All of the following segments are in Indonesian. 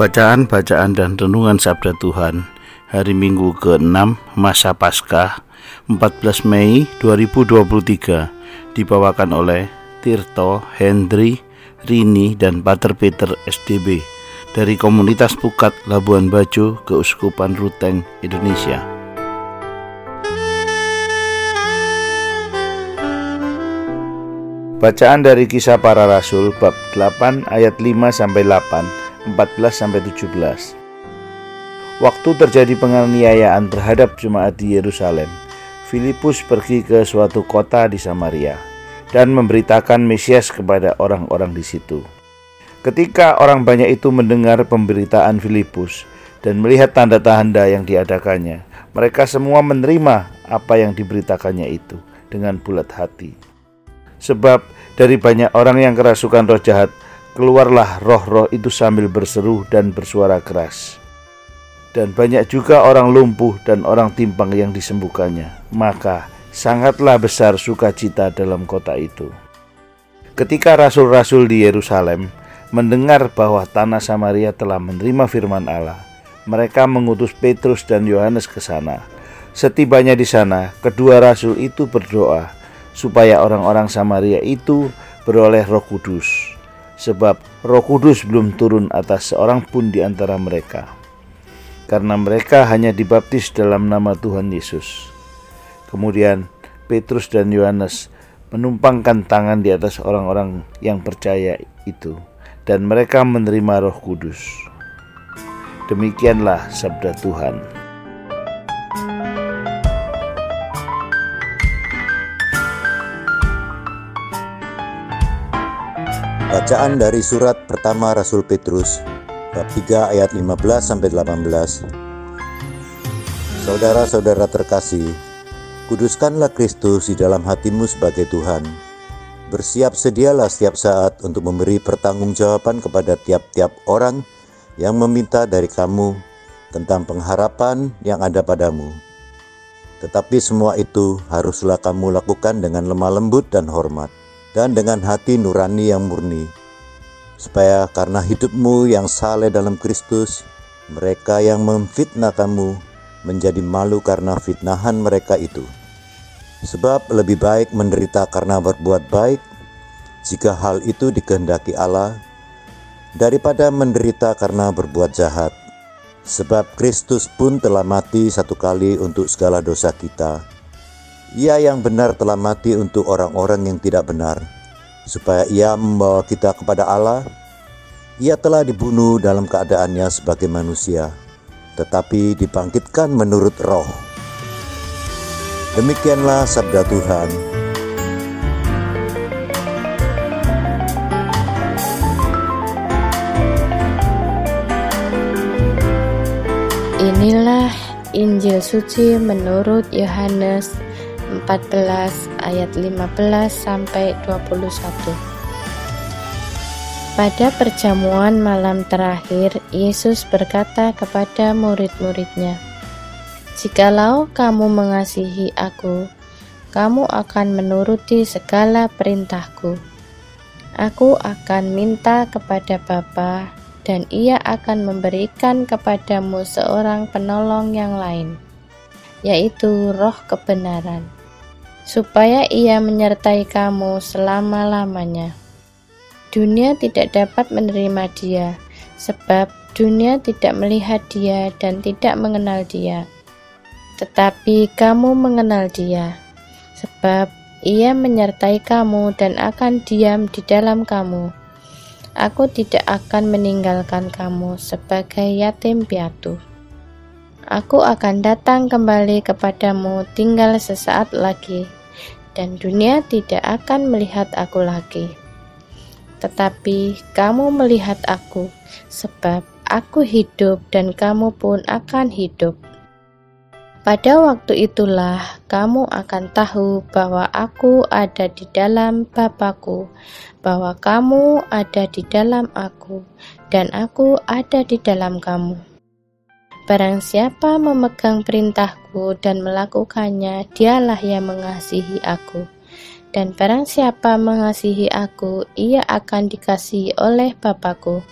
Bacaan-bacaan dan renungan Sabda Tuhan hari Minggu ke-6 masa Paskah 14 Mei 2023 dibawakan oleh Tirto, Hendri, Rini, dan Pater Peter SDB dari komunitas Pukat Labuan Bajo Keuskupan Ruteng, Indonesia. Bacaan dari Kisah Para Rasul bab 8 ayat 5 sampai 8 14 sampai 17. Waktu terjadi penganiayaan terhadap jemaat di Yerusalem, Filipus pergi ke suatu kota di Samaria dan memberitakan Mesias kepada orang-orang di situ. Ketika orang banyak itu mendengar pemberitaan Filipus dan melihat tanda-tanda yang diadakannya, mereka semua menerima apa yang diberitakannya itu dengan bulat hati. Sebab dari banyak orang yang kerasukan roh jahat, Keluarlah roh-roh itu sambil berseru dan bersuara keras. Dan banyak juga orang lumpuh dan orang timpang yang disembuhkannya. Maka sangatlah besar sukacita dalam kota itu. Ketika rasul-rasul di Yerusalem mendengar bahwa tanah Samaria telah menerima firman Allah, mereka mengutus Petrus dan Yohanes ke sana. Setibanya di sana, kedua rasul itu berdoa supaya orang-orang Samaria itu beroleh Roh Kudus sebab Roh Kudus belum turun atas seorang pun di antara mereka, karena mereka hanya dibaptis dalam nama Tuhan Yesus. Kemudian Petrus dan Yohanes menumpangkan tangan di atas orang-orang yang percaya itu, dan mereka menerima Roh Kudus. Demikianlah sabda Tuhan. Bacaan dari surat pertama Rasul Petrus bab 3 ayat 15 sampai 18. Saudara-saudara terkasih, kuduskanlah Kristus di dalam hatimu sebagai Tuhan. Bersiap sedialah setiap saat untuk memberi pertanggungjawaban kepada tiap-tiap orang yang meminta dari kamu tentang pengharapan yang ada padamu. Tetapi semua itu haruslah kamu lakukan dengan lemah lembut dan hormat dan dengan hati nurani yang murni, supaya karena hidupmu yang saleh dalam Kristus, mereka yang memfitnah kamu menjadi malu karena fitnahan mereka itu. Sebab lebih baik menderita karena berbuat baik, jika hal itu dikehendaki Allah, daripada menderita karena berbuat jahat. Sebab Kristus pun telah mati satu kali untuk segala dosa kita, ia yang benar telah mati untuk orang-orang yang tidak benar, supaya ia membawa kita kepada Allah. Ia telah dibunuh dalam keadaannya sebagai manusia, tetapi dibangkitkan menurut roh. Demikianlah sabda Tuhan. Inilah Injil suci menurut Yohanes 14 ayat 15 sampai 21. Pada perjamuan malam terakhir, Yesus berkata kepada murid-muridnya, "Jikalau kamu mengasihi Aku, kamu akan menuruti segala perintahku. Aku akan minta kepada Bapa, dan Ia akan memberikan kepadamu seorang penolong yang lain, yaitu Roh Kebenaran." Supaya ia menyertai kamu selama-lamanya. Dunia tidak dapat menerima dia, sebab dunia tidak melihat dia dan tidak mengenal dia. Tetapi kamu mengenal dia, sebab ia menyertai kamu dan akan diam di dalam kamu. Aku tidak akan meninggalkan kamu sebagai yatim piatu. Aku akan datang kembali kepadamu tinggal sesaat lagi dan dunia tidak akan melihat aku lagi. Tetapi kamu melihat aku, sebab aku hidup dan kamu pun akan hidup. Pada waktu itulah kamu akan tahu bahwa aku ada di dalam Bapakku, bahwa kamu ada di dalam aku, dan aku ada di dalam kamu. Barang siapa memegang perintahku dan melakukannya, dialah yang mengasihi aku. Dan barang siapa mengasihi aku, ia akan dikasihi oleh Bapakku.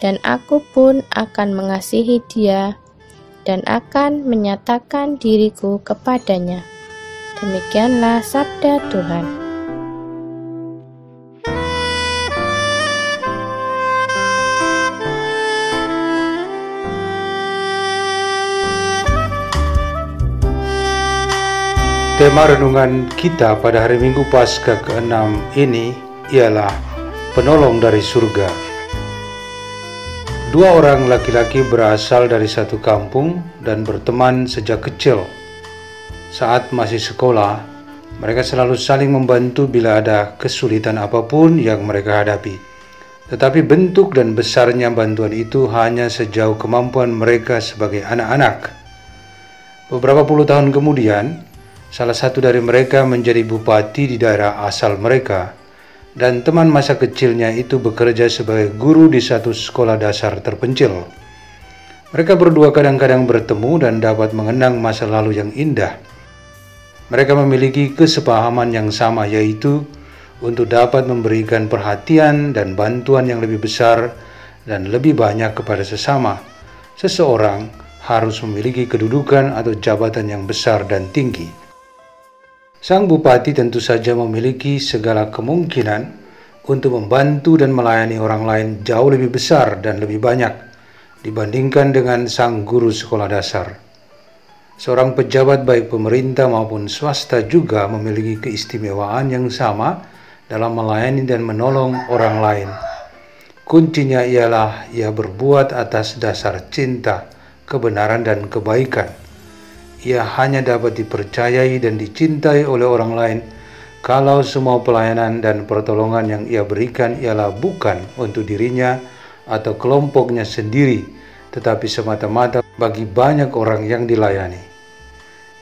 Dan aku pun akan mengasihi dia dan akan menyatakan diriku kepadanya. Demikianlah sabda Tuhan. Tema renungan kita pada hari Minggu Paskah ke-6 ini ialah penolong dari surga. Dua orang laki-laki berasal dari satu kampung dan berteman sejak kecil. Saat masih sekolah, mereka selalu saling membantu bila ada kesulitan apa pun yang mereka hadapi. Tetapi bentuk dan besarnya bantuan itu hanya sejauh kemampuan mereka sebagai anak-anak. Beberapa puluh tahun kemudian, salah satu dari mereka menjadi bupati di daerah asal mereka dan teman masa kecilnya itu bekerja sebagai guru di satu sekolah dasar terpencil. Mereka berdua kadang-kadang bertemu dan dapat mengenang masa lalu yang indah. Mereka memiliki kesepahaman yang sama, yaitu untuk dapat memberikan perhatian dan bantuan yang lebih besar dan lebih banyak kepada sesama. Seseorang harus memiliki kedudukan atau jabatan yang besar dan tinggi. Sang bupati tentu saja memiliki segala kemungkinan untuk membantu dan melayani orang lain jauh lebih besar dan lebih banyak dibandingkan dengan sang guru sekolah dasar. Seorang pejabat baik pemerintah maupun swasta juga memiliki keistimewaan yang sama dalam melayani dan menolong orang lain. Kuncinya ialah ia berbuat atas dasar cinta, kebenaran, dan kebaikan ia hanya dapat dipercayai dan dicintai oleh orang lain kalau semua pelayanan dan pertolongan yang ia berikan ialah bukan untuk dirinya atau kelompoknya sendiri, tetapi semata-mata bagi banyak orang yang dilayani.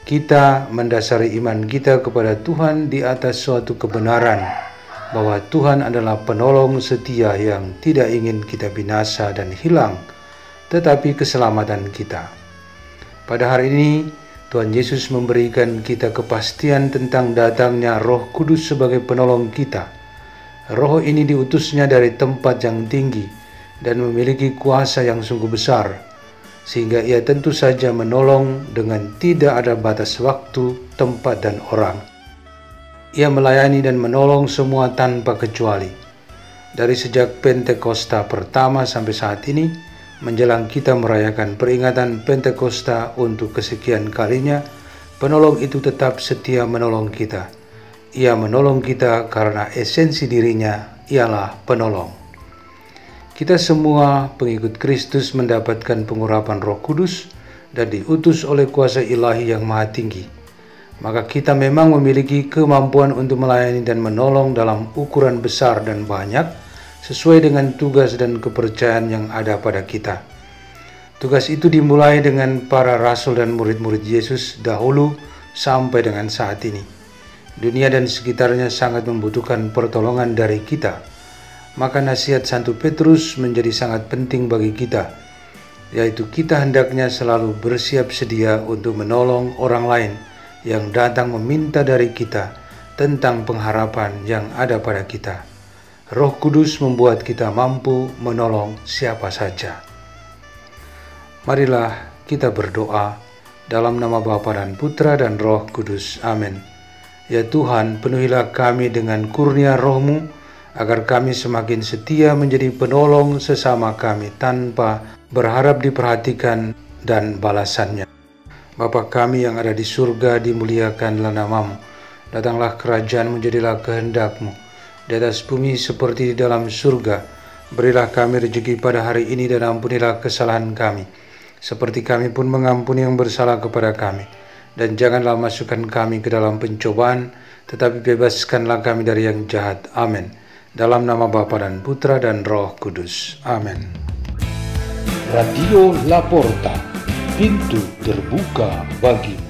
Kita mendasari iman kita kepada Tuhan di atas suatu kebenaran bahwa Tuhan adalah penolong setia yang tidak ingin kita binasa dan hilang, tetapi keselamatan kita. Pada hari ini, Tuhan Yesus memberikan kita kepastian tentang datangnya Roh Kudus sebagai penolong kita. Roh ini diutusnya dari tempat yang tinggi dan memiliki kuasa yang sungguh besar, sehingga ia tentu saja menolong dengan tidak ada batas waktu, tempat, dan orang. Ia melayani dan menolong semua tanpa kecuali. Dari sejak Pentakosta pertama sampai saat ini, menjelang kita merayakan peringatan Pentakosta untuk kesekian kalinya, penolong itu tetap setia menolong kita. Ia menolong kita karena esensi dirinya ialah penolong. Kita semua pengikut Kristus mendapatkan pengurapan Roh Kudus dan diutus oleh kuasa ilahi yang maha tinggi. Maka kita memang memiliki kemampuan untuk melayani dan menolong dalam ukuran besar dan banyak, sesuai dengan tugas dan kepercayaan yang ada pada kita. Tugas itu dimulai dengan para rasul dan murid-murid Yesus dahulu sampai dengan saat ini. Dunia dan sekitarnya sangat membutuhkan pertolongan dari kita. Maka nasihat Santo Petrus menjadi sangat penting bagi kita, yaitu kita hendaknya selalu bersiap sedia untuk menolong orang lain yang datang meminta dari kita tentang pengharapan yang ada pada kita. Roh Kudus membuat kita mampu menolong siapa saja. Marilah kita berdoa dalam nama Bapa dan Putra dan Roh Kudus. Amin. Ya Tuhan, penuhilah kami dengan kurnia rohmu, agar kami semakin setia menjadi penolong sesama kami tanpa berharap diperhatikan dan balasannya. Bapa kami yang ada di surga, dimuliakanlah namamu. Datanglah kerajaan menjadilah kehendakmu di atas bumi seperti di dalam surga. Berilah kami rezeki pada hari ini dan ampunilah kesalahan kami, seperti kami pun mengampuni yang bersalah kepada kami. dan janganlah masukkan kami ke dalam pencobaan, tetapi bebaskanlah kami dari yang jahat. Amin. Dalam nama Bapa dan Putra dan Roh Kudus. Amin. Radio Laporta, pintu terbuka bagimu.